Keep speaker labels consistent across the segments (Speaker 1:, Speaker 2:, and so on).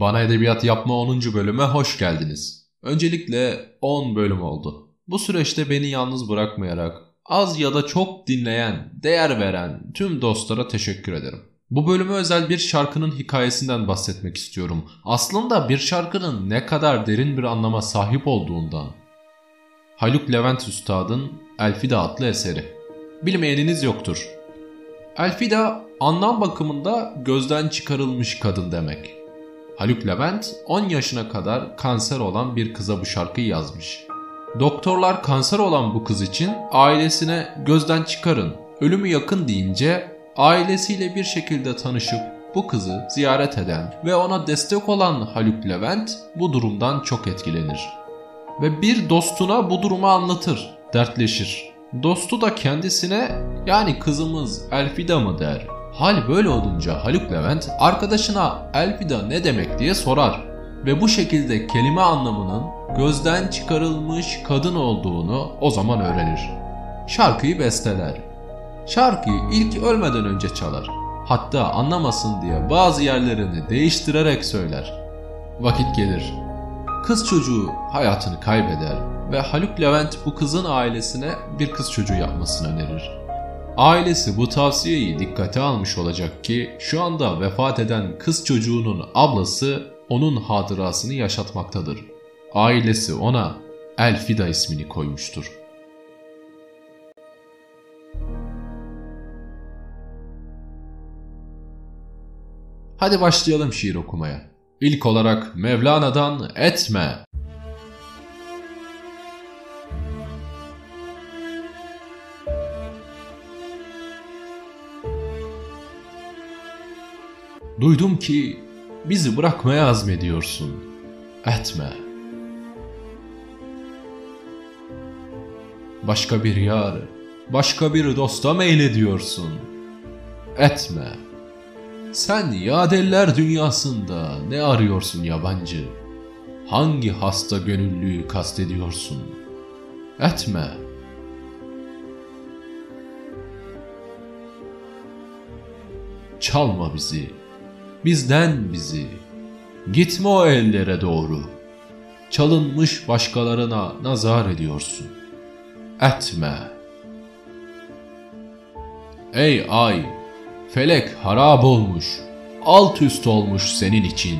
Speaker 1: Bana Edebiyat Yapma 10. bölüme hoş geldiniz. Öncelikle 10 bölüm oldu. Bu süreçte beni yalnız bırakmayarak az ya da çok dinleyen, değer veren tüm dostlara teşekkür ederim. Bu bölüme özel bir şarkının hikayesinden bahsetmek istiyorum. Aslında bir şarkının ne kadar derin bir anlama sahip olduğundan. Haluk Levent Üstad'ın Elfida adlı eseri. Bilmeyeniniz yoktur. Elfida anlam bakımında gözden çıkarılmış kadın demek. Haluk Levent 10 yaşına kadar kanser olan bir kıza bu şarkıyı yazmış. Doktorlar kanser olan bu kız için ailesine gözden çıkarın, ölümü yakın deyince ailesiyle bir şekilde tanışıp bu kızı ziyaret eden ve ona destek olan Haluk Levent bu durumdan çok etkilenir. Ve bir dostuna bu durumu anlatır, dertleşir. Dostu da kendisine yani kızımız Elfida mı der. Hal böyle olunca Haluk Levent arkadaşına Elfida ne demek diye sorar ve bu şekilde kelime anlamının gözden çıkarılmış kadın olduğunu o zaman öğrenir. Şarkıyı besteler. Şarkıyı ilk ölmeden önce çalar. Hatta anlamasın diye bazı yerlerini değiştirerek söyler. Vakit gelir. Kız çocuğu hayatını kaybeder ve Haluk Levent bu kızın ailesine bir kız çocuğu yapmasını önerir. Ailesi bu tavsiyeyi dikkate almış olacak ki şu anda vefat eden kız çocuğunun ablası onun hatırasını yaşatmaktadır. Ailesi ona Elfida ismini koymuştur. Hadi başlayalım şiir okumaya. İlk olarak Mevlana'dan Etme Duydum ki bizi bırakmaya azmediyorsun. Etme. Başka bir yar, başka bir dosta meylediyorsun. Etme. Sen yadeller dünyasında ne arıyorsun yabancı? Hangi hasta gönüllüyü kastediyorsun? Etme. Çalma bizi bizden bizi. Gitme o ellere doğru. Çalınmış başkalarına nazar ediyorsun. Etme. Ey ay, felek harap olmuş, alt üst olmuş senin için.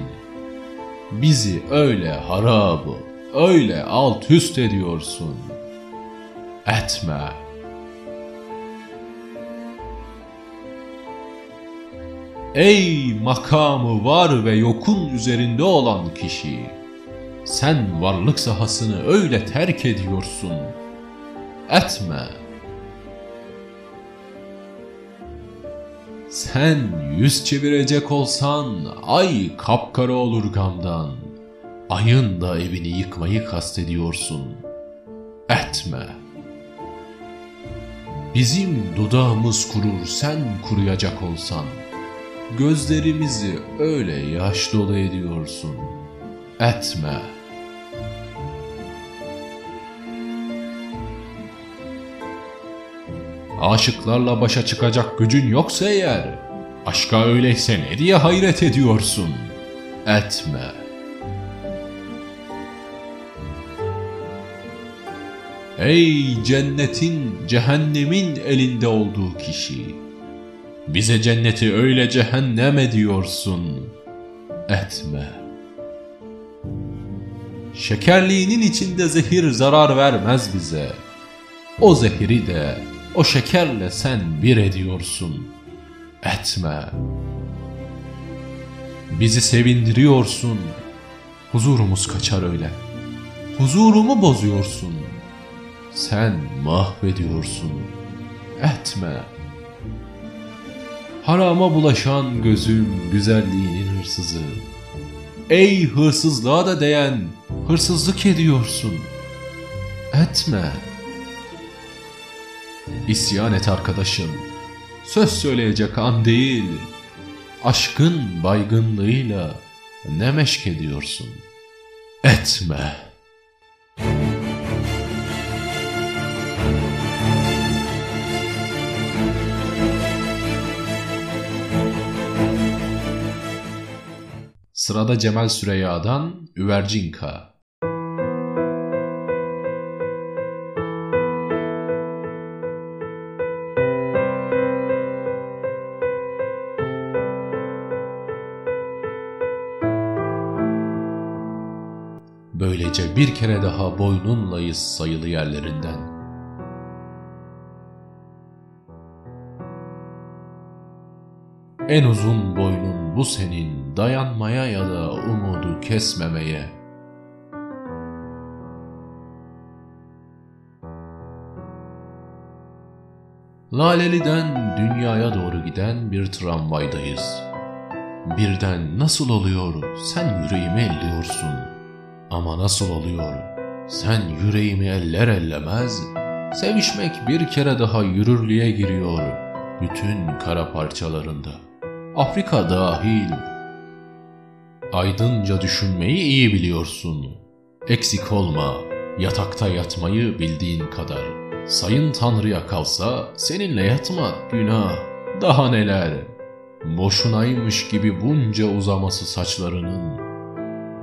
Speaker 1: Bizi öyle harabı, öyle alt üst ediyorsun. Etme.'' Ey makamı var ve yokun üzerinde olan kişi! Sen varlık sahasını öyle terk ediyorsun. Etme. Sen yüz çevirecek olsan ay kapkara olur gamdan. Ayın da evini yıkmayı kastediyorsun. Etme. Bizim dudağımız kurur sen kuruyacak olsan.'' Gözlerimizi öyle yaş dolu ediyorsun. Etme. Aşıklarla başa çıkacak gücün yoksa eğer, aşka öyleyse ne diye hayret ediyorsun? Etme. Ey cennetin, cehennemin elinde olduğu kişi! Bize cenneti öyle cehennem ediyorsun. Etme. Şekerliğinin içinde zehir zarar vermez bize. O zehiri de o şekerle sen bir ediyorsun. Etme. Bizi sevindiriyorsun. Huzurumuz kaçar öyle. Huzurumu bozuyorsun. Sen mahvediyorsun. Etme.'' Harama bulaşan gözüm güzelliğinin hırsızı. Ey hırsızlığa da değen hırsızlık ediyorsun. Etme. İsyan et arkadaşım. Söz söyleyecek an değil. Aşkın baygınlığıyla ne meşk ediyorsun. Etme.'' Sırada Cemal Süreyya'dan Üvercinka. Böylece bir kere daha boynunlayız sayılı yerlerinden.'' En uzun boynun bu senin dayanmaya ya da umudu kesmemeye. Laleli'den dünyaya doğru giden bir tramvaydayız. Birden nasıl oluyor sen yüreğimi elliyorsun. Ama nasıl oluyor sen yüreğimi eller ellemez, sevişmek bir kere daha yürürlüğe giriyor bütün kara parçalarında.'' Afrika dahil. Aydınca düşünmeyi iyi biliyorsun. Eksik olma, yatakta yatmayı bildiğin kadar. Sayın Tanrı'ya kalsa seninle yatmak günah. Daha neler? Boşunaymış gibi bunca uzaması saçlarının.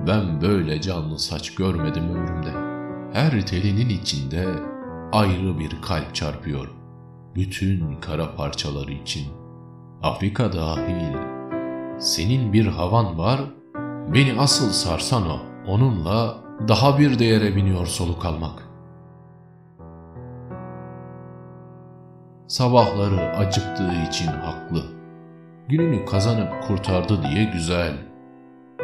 Speaker 1: Ben böyle canlı saç görmedim ömrümde. Her telinin içinde ayrı bir kalp çarpıyor. Bütün kara parçaları için.'' Afrika dahil. Senin bir havan var, beni asıl sarsan o. Onunla daha bir değere biniyor soluk almak. Sabahları acıktığı için haklı. Gününü kazanıp kurtardı diye güzel.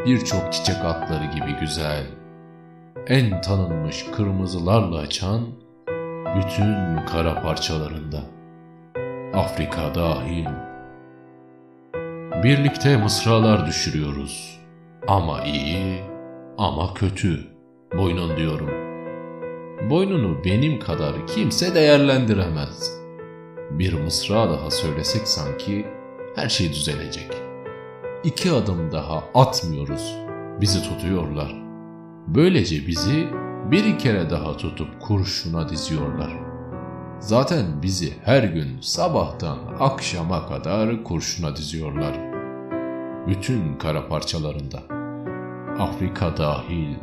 Speaker 1: Birçok çiçek atları gibi güzel. En tanınmış kırmızılarla açan bütün kara parçalarında. Afrika dahil. Birlikte mısralar düşürüyoruz. Ama iyi, ama kötü. Boynun diyorum. Boynunu benim kadar kimse değerlendiremez. Bir mısra daha söylesek sanki her şey düzelecek. İki adım daha atmıyoruz. Bizi tutuyorlar. Böylece bizi bir kere daha tutup kurşuna diziyorlar.'' Zaten bizi her gün sabahtan akşama kadar kurşuna diziyorlar. Bütün kara parçalarında. Afrika dahil.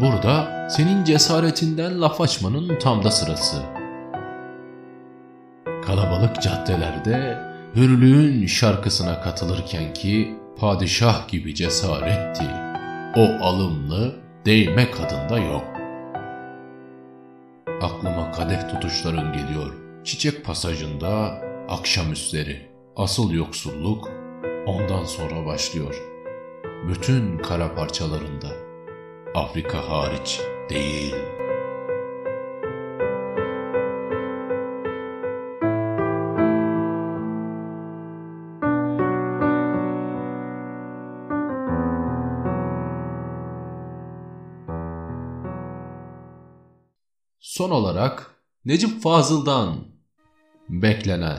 Speaker 1: Burada senin cesaretinden laf açmanın tam da sırası. Kalabalık caddelerde hürlüğün şarkısına katılırken ki padişah gibi cesaretti o alımlı değme kadında yok. Aklıma kadeh tutuşların geliyor. Çiçek pasajında akşamüstleri. Asıl yoksulluk ondan sonra başlıyor. Bütün kara parçalarında. Afrika hariç değil.'' Son olarak Necip Fazıl'dan beklenen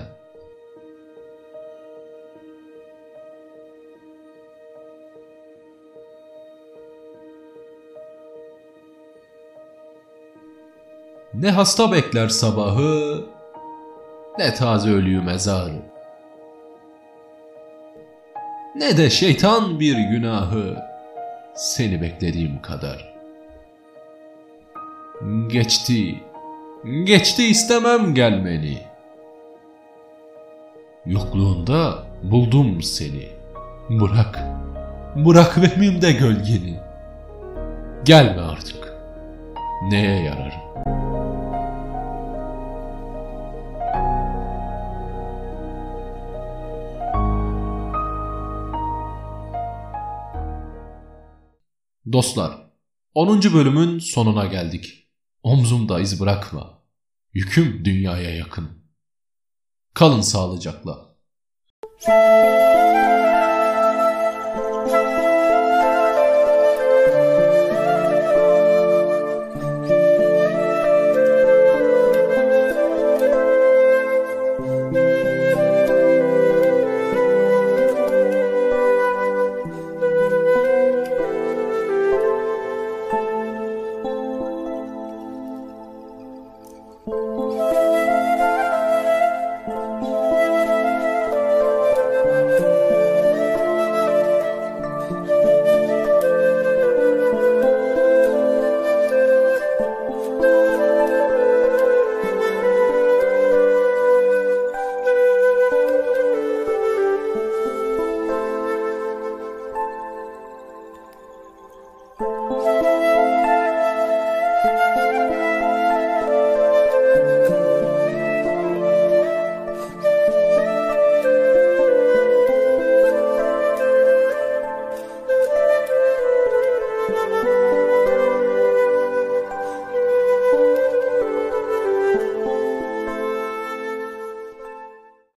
Speaker 1: Ne hasta bekler sabahı, ne taze ölüyü mezarı. Ne de şeytan bir günahı, seni beklediğim kadar. Geçti, geçti istemem gelmeni. Yokluğunda buldum seni. Bırak, bırak vehmimde gölgeni. Gelme artık. Neye yararım? Dostlar, 10. bölümün sonuna geldik. Omzumda iz bırakma. Yüküm dünyaya yakın. Kalın sağlıcakla.